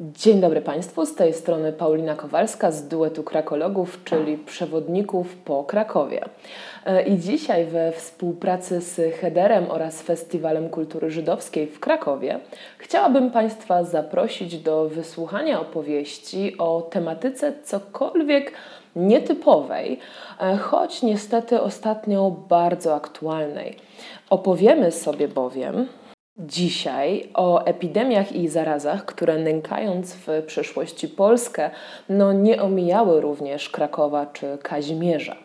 Dzień dobry Państwu, z tej strony Paulina Kowalska z duetu Krakologów, czyli przewodników po Krakowie. E, I dzisiaj we współpracy z Hederem oraz Festiwalem Kultury Żydowskiej w Krakowie chciałabym Państwa zaprosić do wysłuchania opowieści o tematyce cokolwiek nietypowej, e, choć niestety ostatnio bardzo aktualnej. Opowiemy sobie bowiem Dzisiaj o epidemiach i zarazach, które nękając w przeszłości Polskę, no nie omijały również Krakowa czy Kazimierza.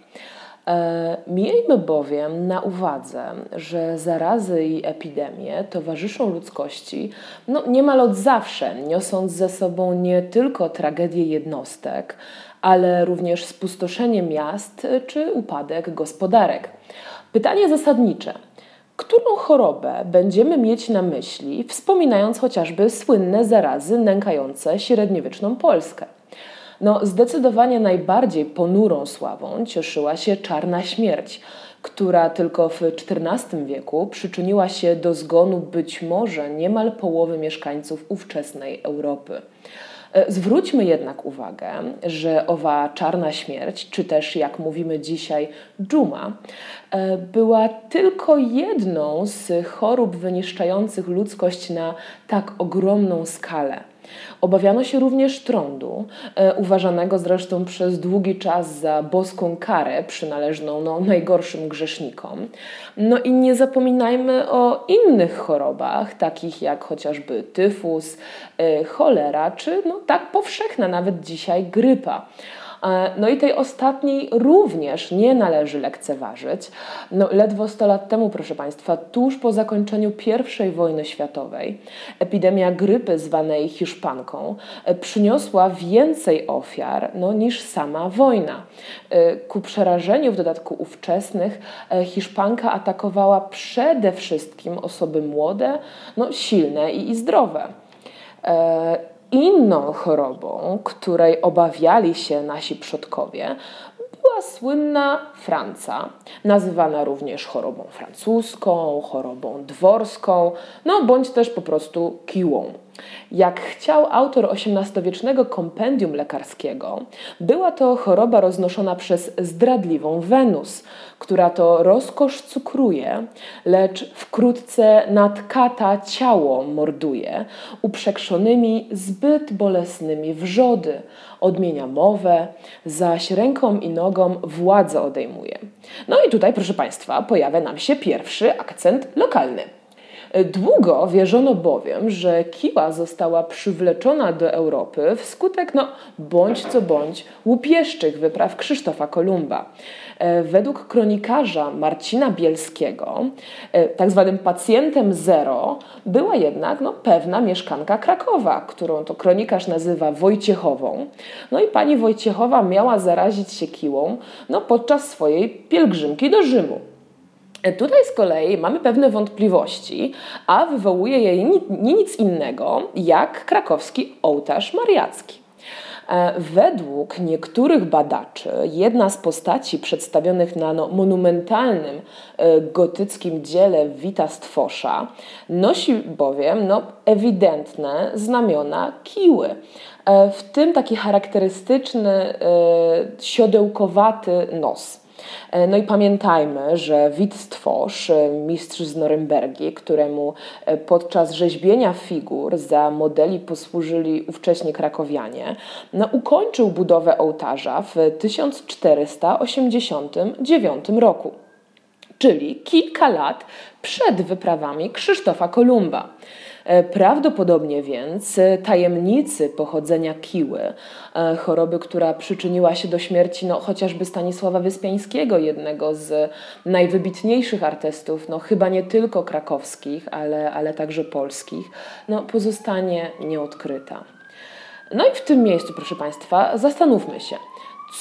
E, miejmy bowiem na uwadze, że zarazy i epidemie towarzyszą ludzkości no, niemal od zawsze, niosąc ze sobą nie tylko tragedię jednostek, ale również spustoszenie miast czy upadek gospodarek. Pytanie zasadnicze – którą chorobę będziemy mieć na myśli, wspominając chociażby słynne zarazy nękające średniowieczną Polskę. No, zdecydowanie najbardziej ponurą sławą cieszyła się czarna śmierć, która tylko w XIV wieku przyczyniła się do zgonu być może niemal połowy mieszkańców ówczesnej Europy. E, zwróćmy jednak uwagę, że owa czarna śmierć, czy też jak mówimy dzisiaj, dżuma, e, była tylko jedną z chorób wyniszczających ludzkość na tak ogromną skalę. Obawiano się również trądu, e, uważanego zresztą przez długi czas za boską karę przynależną no, najgorszym grzesznikom. No i nie zapominajmy o innych chorobach, takich jak chociażby tyfus, e, cholera, czy no, tak powszechna nawet dzisiaj grypa. E, no i tej ostatniej również nie należy lekceważyć. No, ledwo 100 lat temu, proszę Państwa, tuż po zakończeniu I wojny światowej, epidemia grypy zwanej Hiszpanką e, przyniosła więcej ofiar no, niż sama wojna. E, ku przerażeniu w dodatku ówczesnych Hiszpanka atakowała przede wszystkim osoby młode, no, silne i, i zdrowe. Inną chorobą, której obawiali się nasi przodkowie, była słynna Franca, nazywana również chorobą francuską, chorobą dworską, no bądź też po prostu kiłą. Jak chciał autor XVIII-wiecznego kompendium lekarskiego, była to choroba roznoszona przez zdradliwą Wenus, która to rozkosz cukruje, lecz wkrótce nadkata ciało morduje, uprzekrzonymi zbyt bolesnymi wrzody, odmienia mowę, zaś ręką i nogą władzę odejmuje. No i tutaj, proszę Państwa, pojawia nam się pierwszy akcent lokalny. Długo wierzono bowiem, że kiła została przywleczona do Europy wskutek, no bądź co bądź, łupieszczych wypraw Krzysztofa Kolumba. E, według kronikarza Marcina Bielskiego, e, tak zwanym pacjentem zero, była jednak no, pewna mieszkanka Krakowa, którą to kronikarz nazywa Wojciechową. No i pani Wojciechowa miała zarazić się kiłą no, podczas swojej pielgrzymki do Rzymu. E, tutaj z kolei mamy pewne wątpliwości, a wywołuje je nie nic innego jak krakowski ołtarz mariacki. E, według niektórych badaczy jedna z postaci przedstawionych na no, monumentalnym e, gotyckim dziele Wita Stwosza nosi bowiem no, ewidentne znamiona kiły, w tym taki charakterystyczny siodełkowaty nos. E, no i pamiętajmy, że Wittstwosz, e, mistrz z Norymbergi, któremu e, podczas rzeźbienia figur za modeli posłużyli ówcześni krakowianie, no ukończył budowę ołtarza w 1489 roku czyli kilka lat przed wyprawami Krzysztofa Kolumba. E, prawdopodobnie więc tajemnicy pochodzenia kiły, e, choroby, która przyczyniła się do śmierci no, chociażby Stanisława Wyspiańskiego, jednego z najwybitniejszych artystów, no, chyba nie tylko krakowskich, ale, ale także polskich, no, pozostanie nieodkryta. No i w tym miejscu, proszę Państwa, zastanówmy się,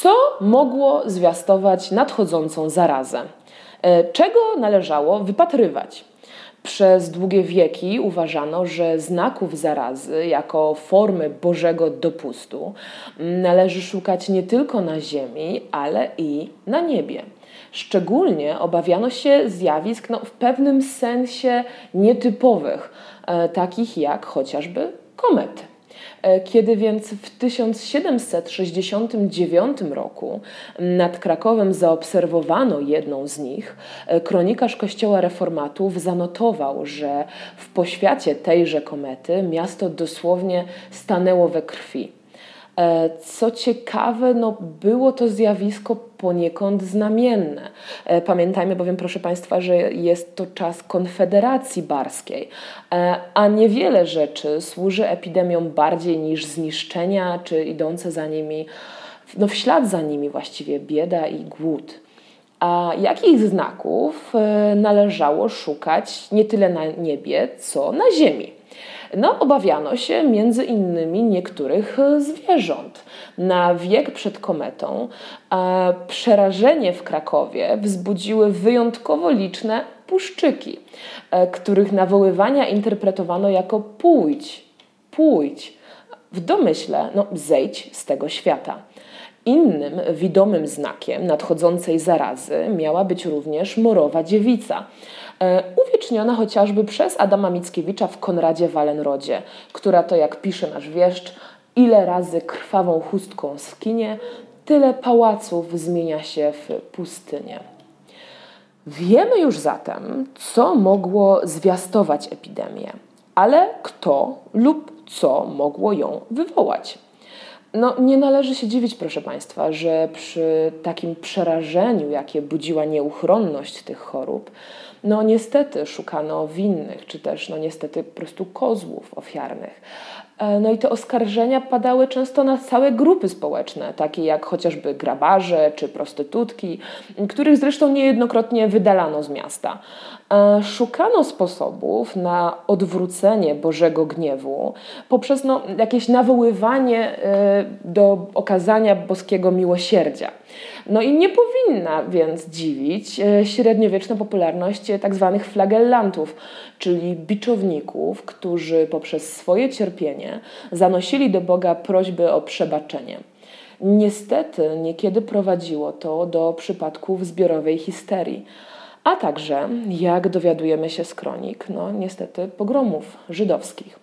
co mogło zwiastować nadchodzącą zarazę? E, czego należało wypatrywać? Przez długie wieki uważano, że znaków zarazy jako formy Bożego dopustu należy szukać nie tylko na ziemi, ale i na niebie. Szczególnie obawiano się zjawisk no, w pewnym sensie nietypowych, e, takich jak chociażby komety. E, kiedy więc w 1769 roku nad Krakowem zaobserwowano jedną z nich, e, kronikarz Kościoła Reformatów zanotował, że w poświacie tejże komety miasto dosłownie stanęło we krwi. E, co ciekawe, no było to zjawisko poniekąd znamienne. E, pamiętajmy bowiem, proszę Państwa, że jest to czas konfederacji barskiej, e, a niewiele rzeczy służy epidemiom bardziej niż zniszczenia, czy idące za nimi, no w ślad za nimi właściwie bieda i głód. A jakich znaków należało szukać nie tyle na niebie, co na ziemi? No, obawiano się między innymi niektórych e, zwierząt. Na wiek przed kometą e, przerażenie w Krakowie wzbudziły wyjątkowo liczne puszczyki, e, których nawoływania interpretowano jako pójdź, pójdź. W domyśle, no, zejdź z tego świata. Innym widomym znakiem nadchodzącej zarazy miała być również morowa dziewica, uwieczniona chociażby przez Adama Mickiewicza w Konradzie Wallenrodzie, która to, jak pisze nasz wieszcz, ile razy krwawą chustką skinie, tyle pałaców zmienia się w pustynię. Wiemy już zatem, co mogło zwiastować epidemię, ale kto lub co mogło ją wywołać. No, nie należy się dziwić, proszę Państwa, że przy takim przerażeniu, jakie budziła nieuchronność tych chorób, no niestety szukano winnych, czy też no niestety po prostu kozłów ofiarnych. E, no i te oskarżenia padały często na całe grupy społeczne, takie jak chociażby grabarze czy prostytutki, których zresztą niejednokrotnie wydalano z miasta. E, szukano sposobów na odwrócenie Bożego gniewu poprzez no, jakieś nawoływanie e, do okazania boskiego miłosierdzia. No i nie powinna więc dziwić średniowieczna popularność tzw. Tak flagellantów, czyli biczowników, którzy poprzez swoje cierpienie zanosili do Boga prośby o przebaczenie. Niestety niekiedy prowadziło to do przypadków zbiorowej histerii, a także, jak dowiadujemy się z kronik, no niestety pogromów żydowskich.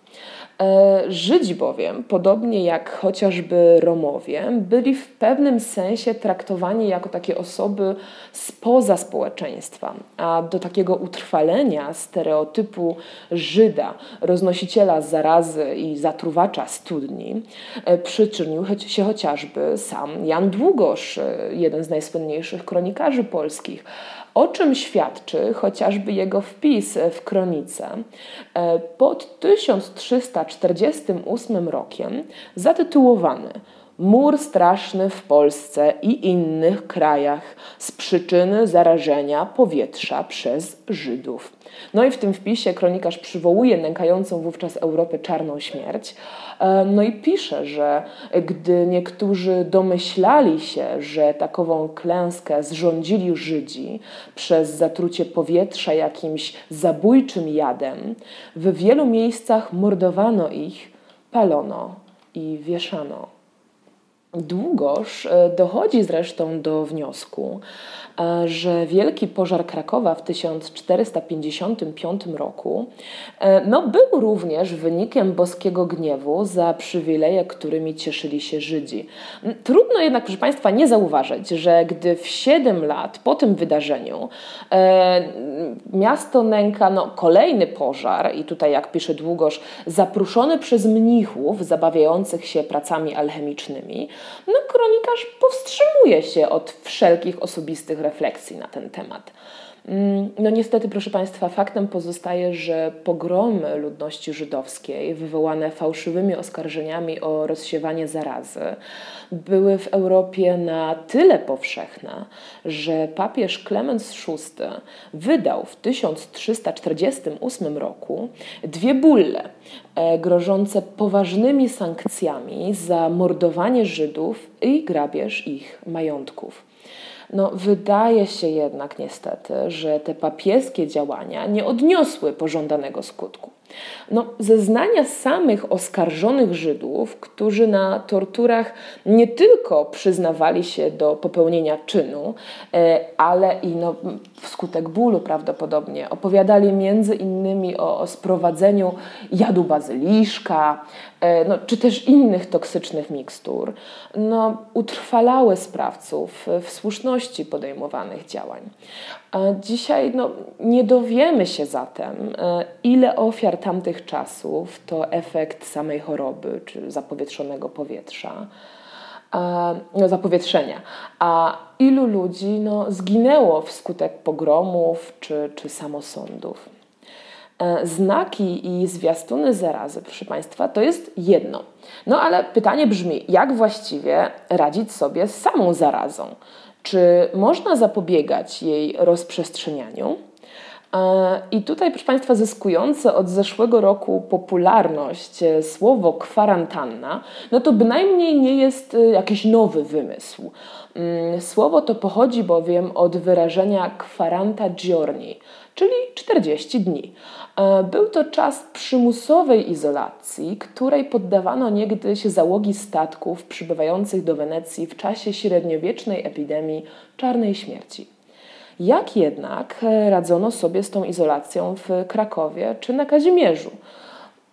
E, Żydzi bowiem, podobnie jak chociażby Romowie, byli w pewnym sensie traktowani jako takie osoby spoza społeczeństwa, a do takiego utrwalenia stereotypu Żyda, roznosiciela zarazy i zatruwacza studni, e, przyczynił się chociażby sam Jan Długosz, e, jeden z najsłynniejszych kronikarzy polskich, o czym świadczy chociażby jego wpis w kronice? E, pod 1348 rokiem zatytułowany Mur straszny w Polsce i innych krajach z przyczyny zarażenia powietrza przez Żydów. No i w tym wpisie kronikarz przywołuje nękającą wówczas Europę czarną śmierć. E, no i pisze, że gdy niektórzy domyślali się, że takową klęskę zrządzili Żydzi przez zatrucie powietrza jakimś zabójczym jadem, w wielu miejscach mordowano ich, palono i wieszano. Długoż e, dochodzi zresztą do wniosku, e, że wielki pożar Krakowa w 1455 roku e, no, był również wynikiem boskiego gniewu za przywileje, którymi cieszyli się Żydzi. Trudno jednak, proszę Państwa, nie zauważyć, że gdy w 7 lat po tym wydarzeniu miasto nęka no, kolejny pożar, i tutaj, jak pisze Długoż, zapruszony przez mnichów zabawiających się pracami alchemicznymi, no kronikarz powstrzymuje się od wszelkich osobistych refleksji na ten temat. Mm, no niestety, proszę Państwa, faktem pozostaje, że pogromy ludności żydowskiej, wywołane fałszywymi oskarżeniami o rozsiewanie zarazy, były w Europie na tyle powszechne, że papież Klemens VI wydał w 1348 roku dwie bulle e, grożące poważnymi sankcjami za mordowanie Żydów i grabież ich majątków. No, wydaje się jednak niestety, że te papieskie działania nie odniosły pożądanego skutku. No, zeznania samych oskarżonych Żydów, którzy na torturach nie tylko przyznawali się do popełnienia czynu, e, ale i no, wskutek bólu prawdopodobnie opowiadali między innymi o, o sprowadzeniu jadu bazyliszka, no, czy też innych toksycznych mikstur, no, utrwalały sprawców w słuszności podejmowanych działań. Dzisiaj no, nie dowiemy się zatem, e, ile ofiar tamtych czasów to efekt samej choroby czy zapowietrzonego powietrza, no, zapowietrzenia, a ilu ludzi no, zginęło wskutek pogromów czy, czy samosądów. E, znaki i zwiastuny zarazy, proszę Państwa, to jest jedno. No ale pytanie brzmi, jak właściwie radzić sobie z samą zarazą? Czy można zapobiegać jej rozprzestrzenianiu? E, I tutaj, proszę Państwa, zyskujące od zeszłego roku popularność e, słowo kwarantanna, no to bynajmniej nie jest jakiś nowy wymysł. Mm, słowo to pochodzi bowiem od wyrażenia kwaranta giorni, czyli 40 dni. Był to czas przymusowej izolacji, której poddawano niegdyś załogi statków przybywających do Wenecji w czasie średniowiecznej epidemii czarnej śmierci. Jak jednak e, radzono sobie z tą izolacją w Krakowie czy na Kazimierzu?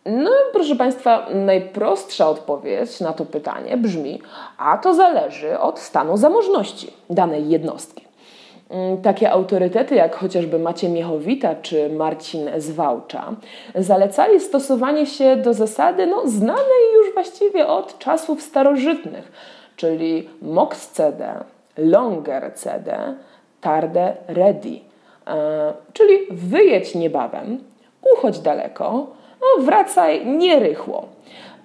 No, proszę Państwa, najprostsza odpowiedź na to pytanie brzmi: a to zależy od stanu zamożności danej jednostki. Mm, takie autorytety jak chociażby Maciej Miechowita czy Marcin Zwałcza zalecali stosowanie się do zasady no, znanej już właściwie od czasów starożytnych, czyli mox cede, longer cede, tarde ready, e, czyli wyjedź niebawem, uchodź daleko, no, wracaj nierychło.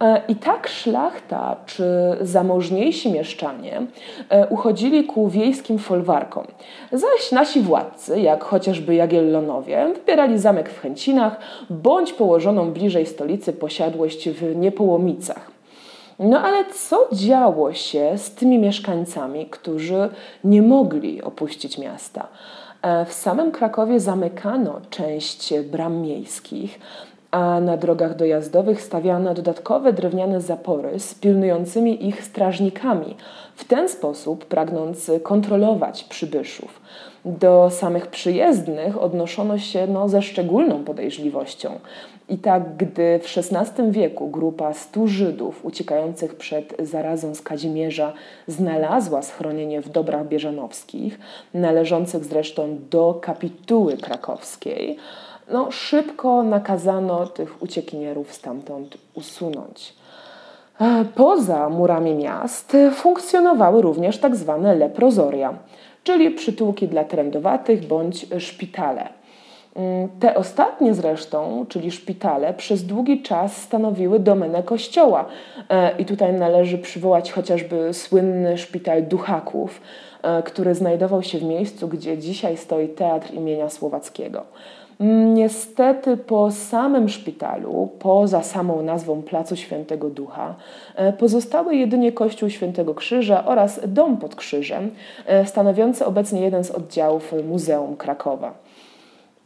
E, I tak szlachta czy zamożniejsi mieszczanie e, uchodzili ku wiejskim folwarkom, zaś nasi władcy, jak chociażby Jagiellonowie, wybierali zamek w Chęcinach bądź położoną bliżej stolicy posiadłość w Niepołomicach. No ale co działo się z tymi mieszkańcami, którzy nie mogli opuścić miasta? E, w samym Krakowie zamykano część bram miejskich, a na drogach dojazdowych stawiano dodatkowe drewniane zapory z pilnującymi ich strażnikami, w ten sposób pragnąc kontrolować przybyszów. Do samych przyjezdnych odnoszono się no, ze szczególną podejrzliwością. I tak, gdy w XVI wieku grupa stu Żydów uciekających przed zarazą z Kazimierza znalazła schronienie w Dobrach Bieżanowskich, należących zresztą do kapituły krakowskiej, no, szybko nakazano tych uciekinierów stamtąd usunąć. E, poza murami miast funkcjonowały również tak zwane leprozoria, czyli przytułki dla trędowatych bądź szpitale. Mm, te ostatnie zresztą, czyli szpitale, przez długi czas stanowiły domenę kościoła. E, I tutaj należy przywołać chociażby słynny szpital Duchaków, e, który znajdował się w miejscu, gdzie dzisiaj stoi Teatr imienia Słowackiego. Niestety po samym szpitalu, poza samą nazwą Placu Świętego Ducha, e, pozostały jedynie Kościół Świętego Krzyża oraz Dom pod Krzyżem, e, stanowiący obecnie jeden z oddziałów Muzeum Krakowa.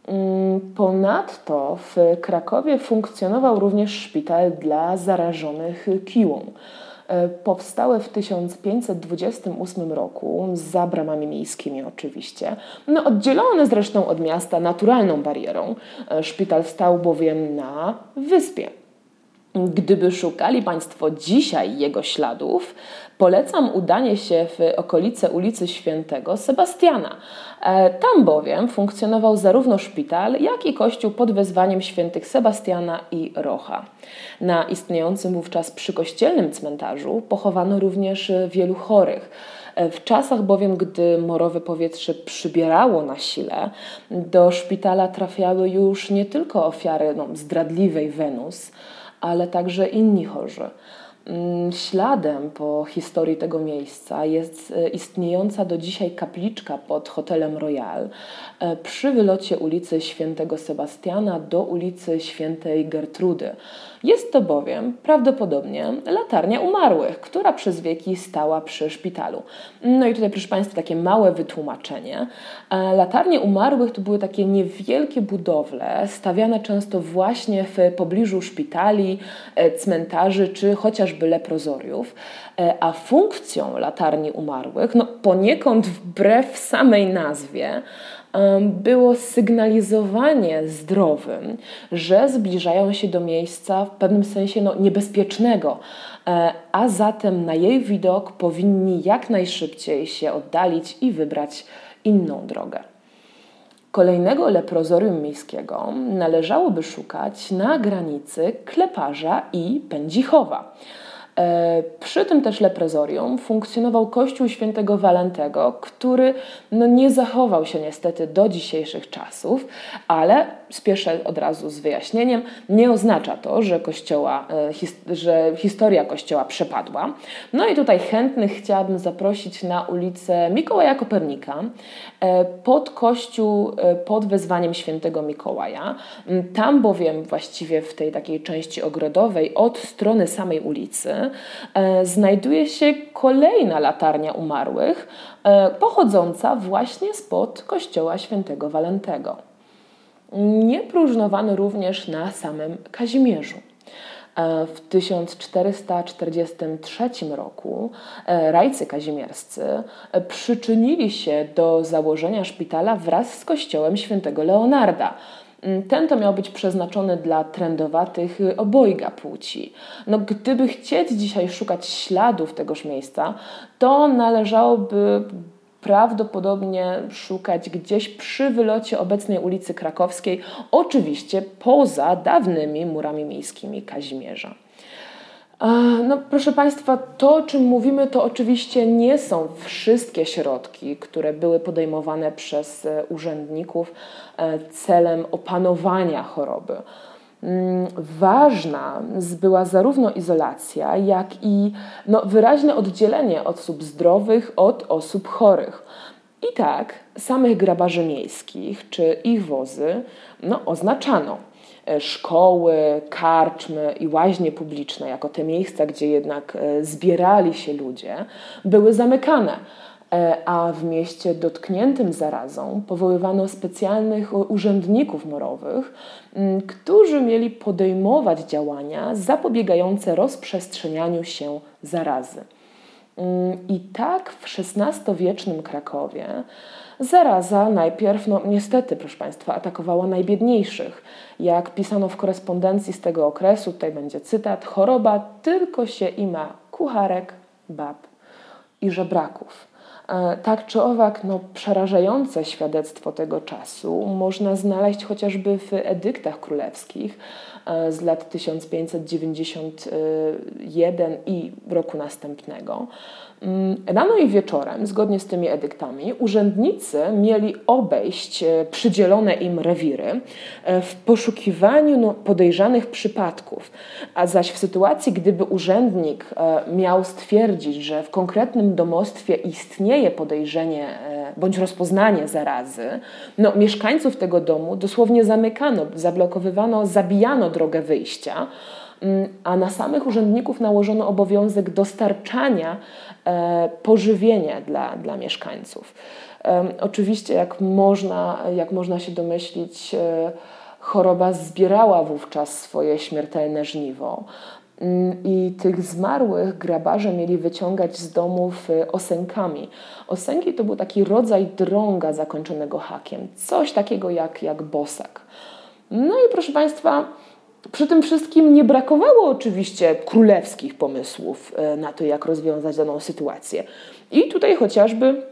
Mm, ponadto w Krakowie funkcjonował również szpital dla zarażonych kiłą. E, powstałe w 1528 roku, za bramami miejskimi oczywiście, no oddzielone zresztą od miasta naturalną barierą. E, szpital stał bowiem na wyspie. Gdyby szukali Państwo dzisiaj jego śladów, polecam udanie się w okolice ulicy Świętego Sebastiana. E, tam bowiem funkcjonował zarówno szpital, jak i kościół pod wezwaniem świętych Sebastiana i Rocha. Na istniejącym wówczas przykościelnym cmentarzu pochowano również wielu chorych. E, w czasach bowiem, gdy morowe powietrze przybierało na sile, do szpitala trafiały już nie tylko ofiary no, zdradliwej Wenus, ale także inni chorzy. Mm, śladem po historii tego miejsca jest e, istniejąca do dzisiaj kapliczka pod hotelem Royal e, przy wylocie ulicy Świętego Sebastiana do ulicy Świętej Gertrudy. Jest to bowiem prawdopodobnie latarnia umarłych, która przez wieki stała przy szpitalu. No i tutaj, proszę Państwa, takie małe wytłumaczenie. E, latarnie umarłych to były takie niewielkie budowle, stawiane często właśnie w pobliżu szpitali, e, cmentarzy czy chociażby leprozoriów. E, a funkcją latarni umarłych, no poniekąd wbrew samej nazwie, było sygnalizowanie zdrowym, że zbliżają się do miejsca w pewnym sensie no, niebezpiecznego, e, a zatem na jej widok powinni jak najszybciej się oddalić i wybrać inną drogę. Kolejnego leprozorium miejskiego należałoby szukać na granicy Kleparza i Pędzichowa. E, przy tym też leprozorium funkcjonował kościół świętego Walentego, który no, nie zachował się niestety do dzisiejszych czasów, ale spieszę od razu z wyjaśnieniem, nie oznacza to, że, kościoła, e, że historia kościoła przepadła. No i tutaj chętnych chciałabym zaprosić na ulicę Mikołaja Kopernika, e, pod kościół pod wezwaniem świętego Mikołaja. Tam bowiem właściwie w tej takiej części ogrodowej od strony samej ulicy E, znajduje się kolejna latarnia umarłych, e, pochodząca właśnie spod kościoła świętego Walentego. Nie próżnowano również na samym Kazimierzu. E, w 1443 roku rajcy kazimierscy przyczynili się do założenia szpitala wraz z kościołem świętego Leonarda, ten to miał być przeznaczony dla trendowatych y, obojga płci. No, gdyby chcieć dzisiaj szukać śladów tegoż miejsca, to należałoby prawdopodobnie szukać gdzieś przy wylocie obecnej ulicy Krakowskiej, oczywiście poza dawnymi murami miejskimi Kazimierza. No, proszę Państwa, to o czym mówimy, to oczywiście nie są wszystkie środki, które były podejmowane przez e, urzędników e, celem opanowania choroby. Mm, ważna była zarówno izolacja, jak i no, wyraźne oddzielenie osób zdrowych od osób chorych. I tak samych grabarzy miejskich czy ich wozy no, oznaczano. E, szkoły, karczmy i łaźnie publiczne, jako te miejsca, gdzie jednak e, zbierali się ludzie, były zamykane. E, a w mieście dotkniętym zarazą powoływano specjalnych urzędników morowych, którzy mieli podejmować działania zapobiegające rozprzestrzenianiu się zarazy. I tak w XVI-wiecznym Krakowie Zaraza najpierw, no niestety, proszę Państwa, atakowała najbiedniejszych. Jak pisano w korespondencji z tego okresu, tutaj będzie cytat: choroba tylko się ima kucharek, bab i żebraków. E, tak czy owak, no, przerażające świadectwo tego czasu można znaleźć chociażby w edyktach królewskich e, z lat 1591 i roku następnego. Mm, rano i wieczorem, zgodnie z tymi edyktami, urzędnicy mieli obejść e, przydzielone im rewiry e, w poszukiwaniu no, podejrzanych przypadków, a zaś w sytuacji, gdyby urzędnik e, miał stwierdzić, że w konkretnym domostwie istnieje podejrzenie bądź rozpoznanie zarazy, no, mieszkańców tego domu dosłownie zamykano, zablokowywano, zabijano drogę wyjścia a na samych urzędników nałożono obowiązek dostarczania E, pożywienie dla, dla mieszkańców. Oczywiście, jak można, jak można się domyślić, e, choroba zbierała wówczas swoje śmiertelne żniwo. Mm, I tych zmarłych grabarze mieli wyciągać z domów e, osenkami. Osenki to był taki rodzaj drąga zakończonego hakiem, coś takiego jak, jak bosak. No i proszę Państwa, przy tym wszystkim nie brakowało oczywiście królewskich pomysłów e, na to, jak rozwiązać daną sytuację. I tutaj chociażby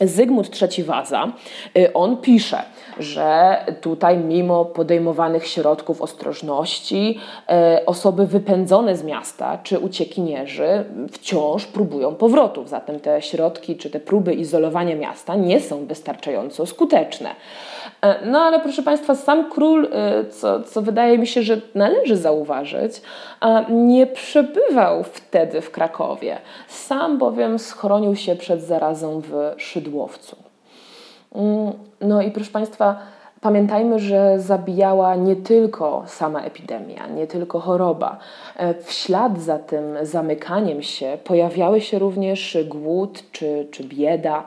Zygmunt III Waza, e, on pisze, że tutaj mimo podejmowanych środków ostrożności e, osoby wypędzone z miasta czy uciekinierzy wciąż próbują powrotów. Zatem te środki czy te próby izolowania miasta nie są wystarczająco skuteczne. E, no ale proszę Państwa, sam król, e, co, co wydaje mi się, że należy zauważyć, nie przebywał wtedy w Krakowie. Sam bowiem schronił się przed zarazą w Szydłowcu. Mm, no i proszę Państwa, Pamiętajmy, że zabijała nie tylko sama epidemia, nie tylko choroba. E, w ślad za tym zamykaniem się pojawiały się również głód czy, czy bieda.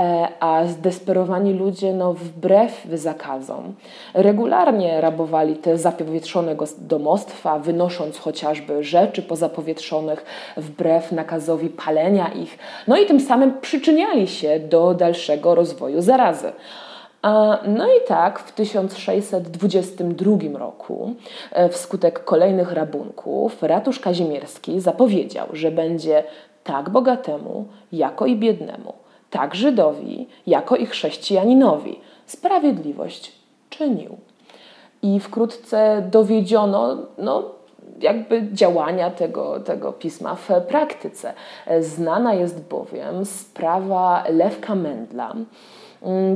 E, a zdesperowani ludzie, no, wbrew zakazom, regularnie rabowali te zapowietrzone domostwa, wynosząc chociażby rzeczy pozapowietrzonych wbrew nakazowi palenia ich, no i tym samym przyczyniali się do dalszego rozwoju zarazy. No i tak w 1622 roku, e, wskutek kolejnych rabunków, ratusz kazimierski zapowiedział, że będzie tak bogatemu, jako i biednemu tak Żydowi, jako i chrześcijaninowi. Sprawiedliwość czynił. I wkrótce dowiedziono no, jakby działania tego, tego pisma w praktyce. Znana jest bowiem sprawa Lewka Mendla,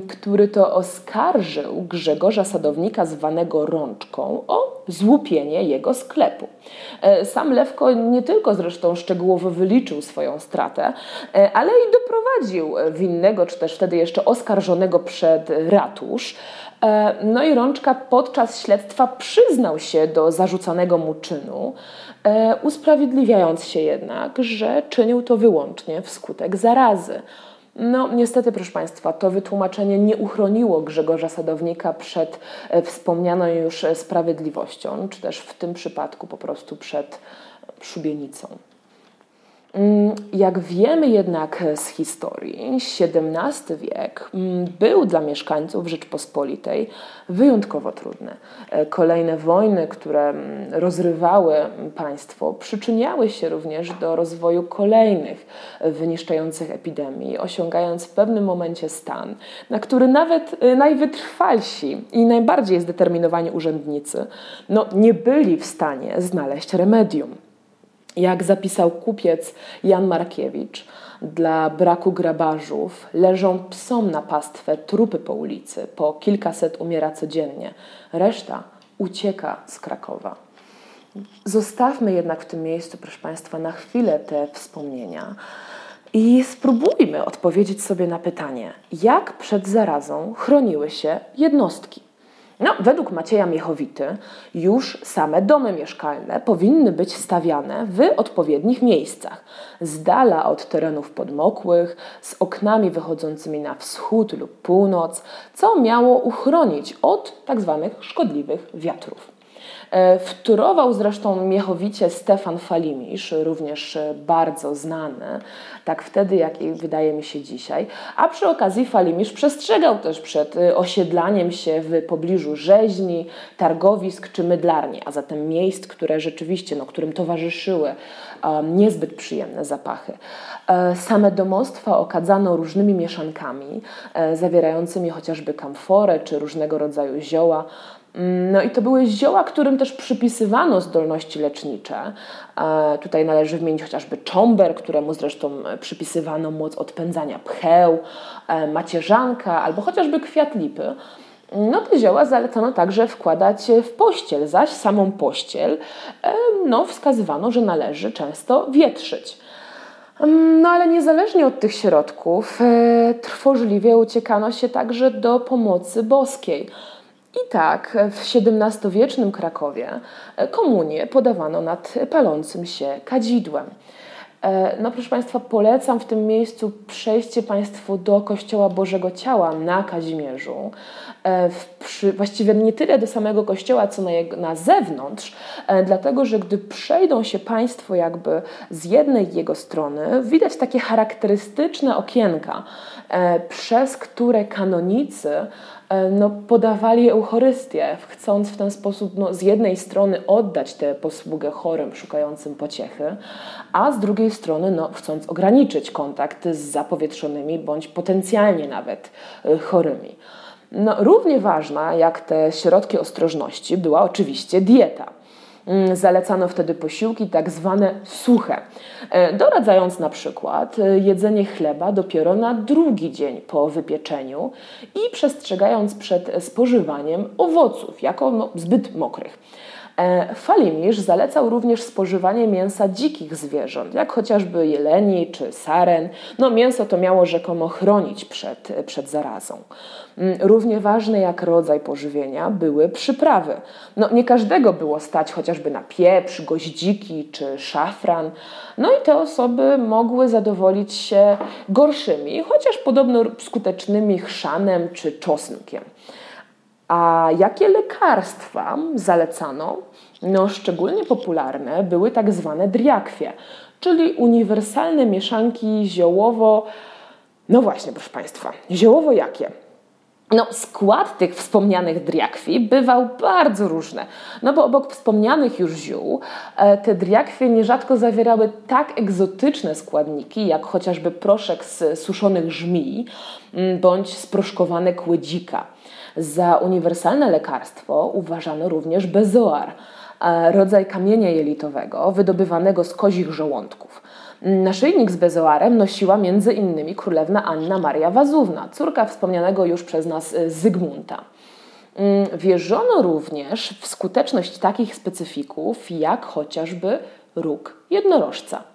który to oskarżył Grzegorza Sadownika zwanego Rączką o złupienie jego sklepu. E, sam Lewko nie tylko zresztą szczegółowo wyliczył swoją stratę, e, ale i doprowadził winnego, czy też wtedy jeszcze oskarżonego przed ratusz. E, no i Rączka podczas śledztwa przyznał się do zarzucanego mu czynu, usprawiedliwiając się jednak, że czynił to wyłącznie wskutek zarazy. No, niestety, proszę Państwa, to wytłumaczenie nie uchroniło Grzegorza Sadownika przed e, wspomnianą już sprawiedliwością, czy też w tym przypadku po prostu przed szubienicą. Jak wiemy jednak z historii, XVII wiek mm, był dla mieszkańców Rzeczpospolitej wyjątkowo trudny. E, kolejne wojny, które mm, rozrywały państwo, przyczyniały się również do rozwoju kolejnych wyniszczających epidemii, osiągając w pewnym momencie stan, na który nawet e, najwytrwalsi i najbardziej zdeterminowani urzędnicy no, nie byli w stanie znaleźć remedium. Jak zapisał kupiec Jan Markiewicz, dla braku grabarzów leżą psom na pastwę trupy po ulicy, po kilkaset umiera codziennie, reszta ucieka z Krakowa. Zostawmy jednak w tym miejscu, proszę Państwa, na chwilę te wspomnienia i spróbujmy odpowiedzieć sobie na pytanie, jak przed zarazą chroniły się jednostki. No, według Macieja Miechowity już same domy mieszkalne powinny być stawiane w odpowiednich miejscach, z dala od terenów podmokłych, z oknami wychodzącymi na wschód lub północ, co miało uchronić od tzw. Tak szkodliwych wiatrów. E, wtórował zresztą miechowicie Stefan Falimisz, również e, bardzo znany, tak wtedy, jak i wydaje mi się dzisiaj. A przy okazji Falimisz przestrzegał też przed e, osiedlaniem się w pobliżu rzeźni, targowisk czy mydlarni, a zatem miejsc, które rzeczywiście, no, którym towarzyszyły um, niezbyt przyjemne zapachy. Same domostwa okadzano różnymi mieszankami, zawierającymi chociażby kamforę czy różnego rodzaju zioła. No i to były zioła, którym też przypisywano zdolności lecznicze. E, tutaj należy wymienić chociażby czomber, któremu zresztą przypisywano moc odpędzania pcheł, e, macierzanka albo chociażby kwiat lipy. No te zioła zalecano także wkładać w pościel, zaś samą pościel e, no, wskazywano, że należy często wietrzyć. No ale niezależnie od tych środków, trwożliwie uciekano się także do pomocy boskiej. I tak w XVII-wiecznym Krakowie komunię podawano nad palącym się kadzidłem. E, no proszę Państwa, polecam w tym miejscu przejście Państwu do Kościoła Bożego Ciała na Kazimierzu. E, przy, właściwie nie tyle do samego kościoła, co na, jego, na zewnątrz, e, dlatego że gdy przejdą się Państwo jakby z jednej jego strony, widać takie charakterystyczne okienka, przez które kanonicy E, no, podawali Eucharystię, chcąc w ten sposób no, z jednej strony oddać tę posługę chorym szukającym pociechy, a z drugiej strony no, chcąc ograniczyć kontakt z zapowietrzonymi bądź potencjalnie nawet e, chorymi. No, równie ważna jak te środki ostrożności była oczywiście dieta. Mm, zalecano wtedy posiłki tak zwane suche, e, doradzając na przykład e, jedzenie chleba dopiero na drugi dzień po wypieczeniu i przestrzegając przed spożywaniem owoców jako no, zbyt mokrych. E, Falimisz zalecał również spożywanie mięsa dzikich zwierząt, jak chociażby jeleni czy saren. No, mięso to miało rzekomo chronić przed, przed zarazą. Mm, równie ważne jak rodzaj pożywienia były przyprawy. No, nie każdego było stać chociażby na pieprz, goździki czy szafran. No i te osoby mogły zadowolić się gorszymi, chociaż podobno skutecznymi chrzanem czy czosnkiem. A jakie lekarstwa zalecano? No, szczególnie popularne były tak zwane driakwie, czyli uniwersalne mieszanki ziołowo. No właśnie, proszę Państwa, ziołowo jakie? No, skład tych wspomnianych driakwi bywał bardzo różny, no bo obok wspomnianych już ziół, e, te driakwie nierzadko zawierały tak egzotyczne składniki, jak chociażby proszek z suszonych żmii mm, bądź sproszkowane kłedzika. Za uniwersalne lekarstwo uważano również bezoar, e, rodzaj kamienia jelitowego wydobywanego z kozich żołądków. Naszyjnik z bezoarem nosiła między innymi królewna Anna Maria Wazówna, córka wspomnianego już przez nas e, Zygmunta. Mm, wierzono również w skuteczność takich specyfików jak chociażby róg jednorożca.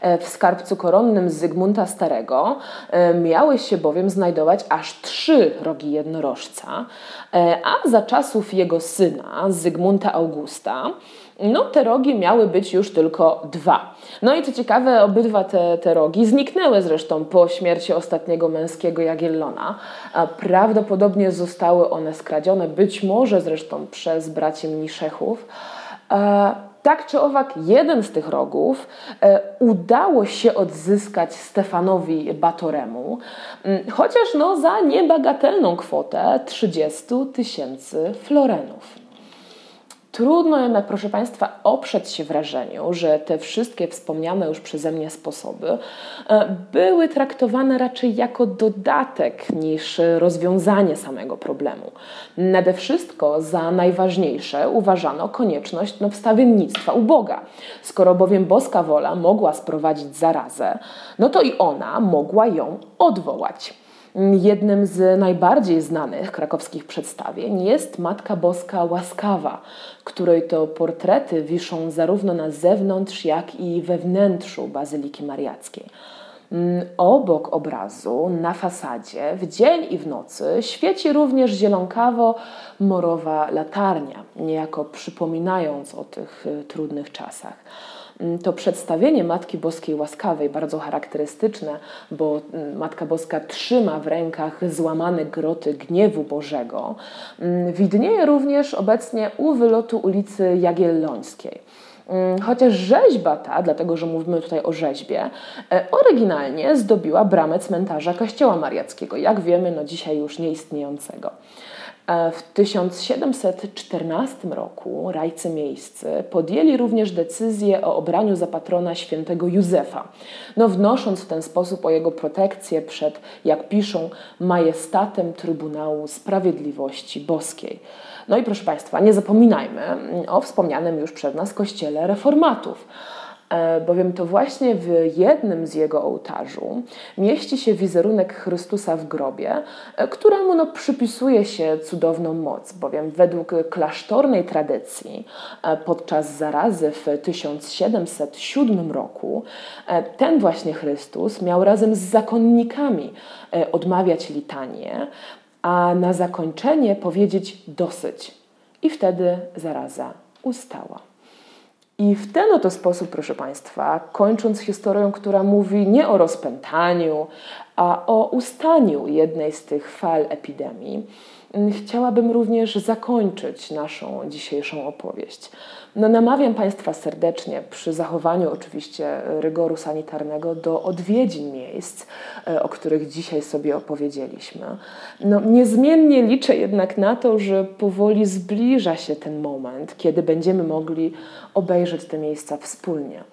E, w skarbcu koronnym Zygmunta Starego e, miały się bowiem znajdować aż trzy rogi jednorożca, e, a za czasów jego syna, Zygmunta Augusta, no te rogi miały być już tylko dwa. No i co ciekawe, obydwa te, te rogi zniknęły zresztą po śmierci ostatniego męskiego Jagiellona. Prawdopodobnie zostały one skradzione, być może zresztą przez braci mniszechów. Tak czy owak, jeden z tych rogów e, udało się odzyskać Stefanowi Batoremu, mm, chociaż no za niebagatelną kwotę 30 tysięcy florenów. Trudno jednak, proszę Państwa, oprzeć się wrażeniu, że te wszystkie wspomniane już przeze mnie sposoby e, były traktowane raczej jako dodatek niż rozwiązanie samego problemu. Nade wszystko za najważniejsze uważano konieczność no, wstawiennictwa u Boga. Skoro bowiem boska wola mogła sprowadzić zarazę, no to i ona mogła ją odwołać. Jednym z najbardziej znanych krakowskich przedstawień jest Matka Boska Łaskawa, której to portrety wiszą zarówno na zewnątrz, jak i we wnętrzu Bazyliki Mariackiej. Mm, obok obrazu, na fasadzie, w dzień i w nocy świeci również zielonkawo-morowa latarnia, niejako przypominając o tych y, trudnych czasach. Mm, to przedstawienie Matki Boskiej Łaskawej, bardzo charakterystyczne, bo mm, Matka Boska trzyma w rękach złamane groty gniewu Bożego, mm, widnieje również obecnie u wylotu ulicy Jagiellońskiej. Chociaż rzeźba ta, dlatego że mówimy tutaj o rzeźbie, e, oryginalnie zdobiła bramę cmentarza Kościoła Mariackiego, jak wiemy, no dzisiaj już nieistniejącego. E, w 1714 roku rajcy miejscy podjęli również decyzję o obraniu za patrona świętego Józefa, no wnosząc w ten sposób o jego protekcję przed, jak piszą, majestatem Trybunału Sprawiedliwości Boskiej. No i proszę Państwa, nie zapominajmy o wspomnianym już przez nas kościele reformatów bowiem to właśnie w jednym z jego ołtarzu mieści się wizerunek Chrystusa w grobie, e, któremu no, przypisuje się cudowną moc, bowiem według klasztornej tradycji e, podczas zarazy w 1707 roku ten właśnie Chrystus miał razem z zakonnikami odmawiać litanie, a na zakończenie powiedzieć dosyć. I wtedy zaraza ustała. I w ten oto sposób, proszę Państwa, kończąc historią, która mówi nie o rozpętaniu, o ustaniu jednej z tych fal epidemii, chciałabym również zakończyć naszą dzisiejszą opowieść. No, namawiam Państwa serdecznie, przy zachowaniu oczywiście rygoru sanitarnego, do odwiedzin miejsc, e, o których dzisiaj sobie opowiedzieliśmy. No, niezmiennie liczę jednak na to, że powoli zbliża się ten moment, kiedy będziemy mogli obejrzeć te miejsca wspólnie.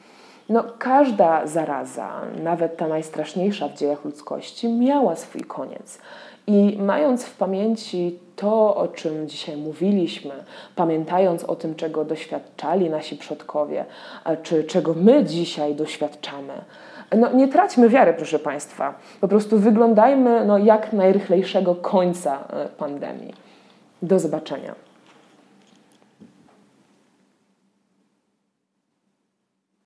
No, każda zaraza, nawet ta najstraszniejsza w dziejach ludzkości, miała swój koniec. I mając w pamięci to, o czym dzisiaj mówiliśmy, pamiętając o tym, czego doświadczali nasi przodkowie, czy czego my dzisiaj doświadczamy, no, nie traćmy wiary, proszę Państwa. Po prostu wyglądajmy no, jak najrychlejszego końca e, pandemii. Do zobaczenia.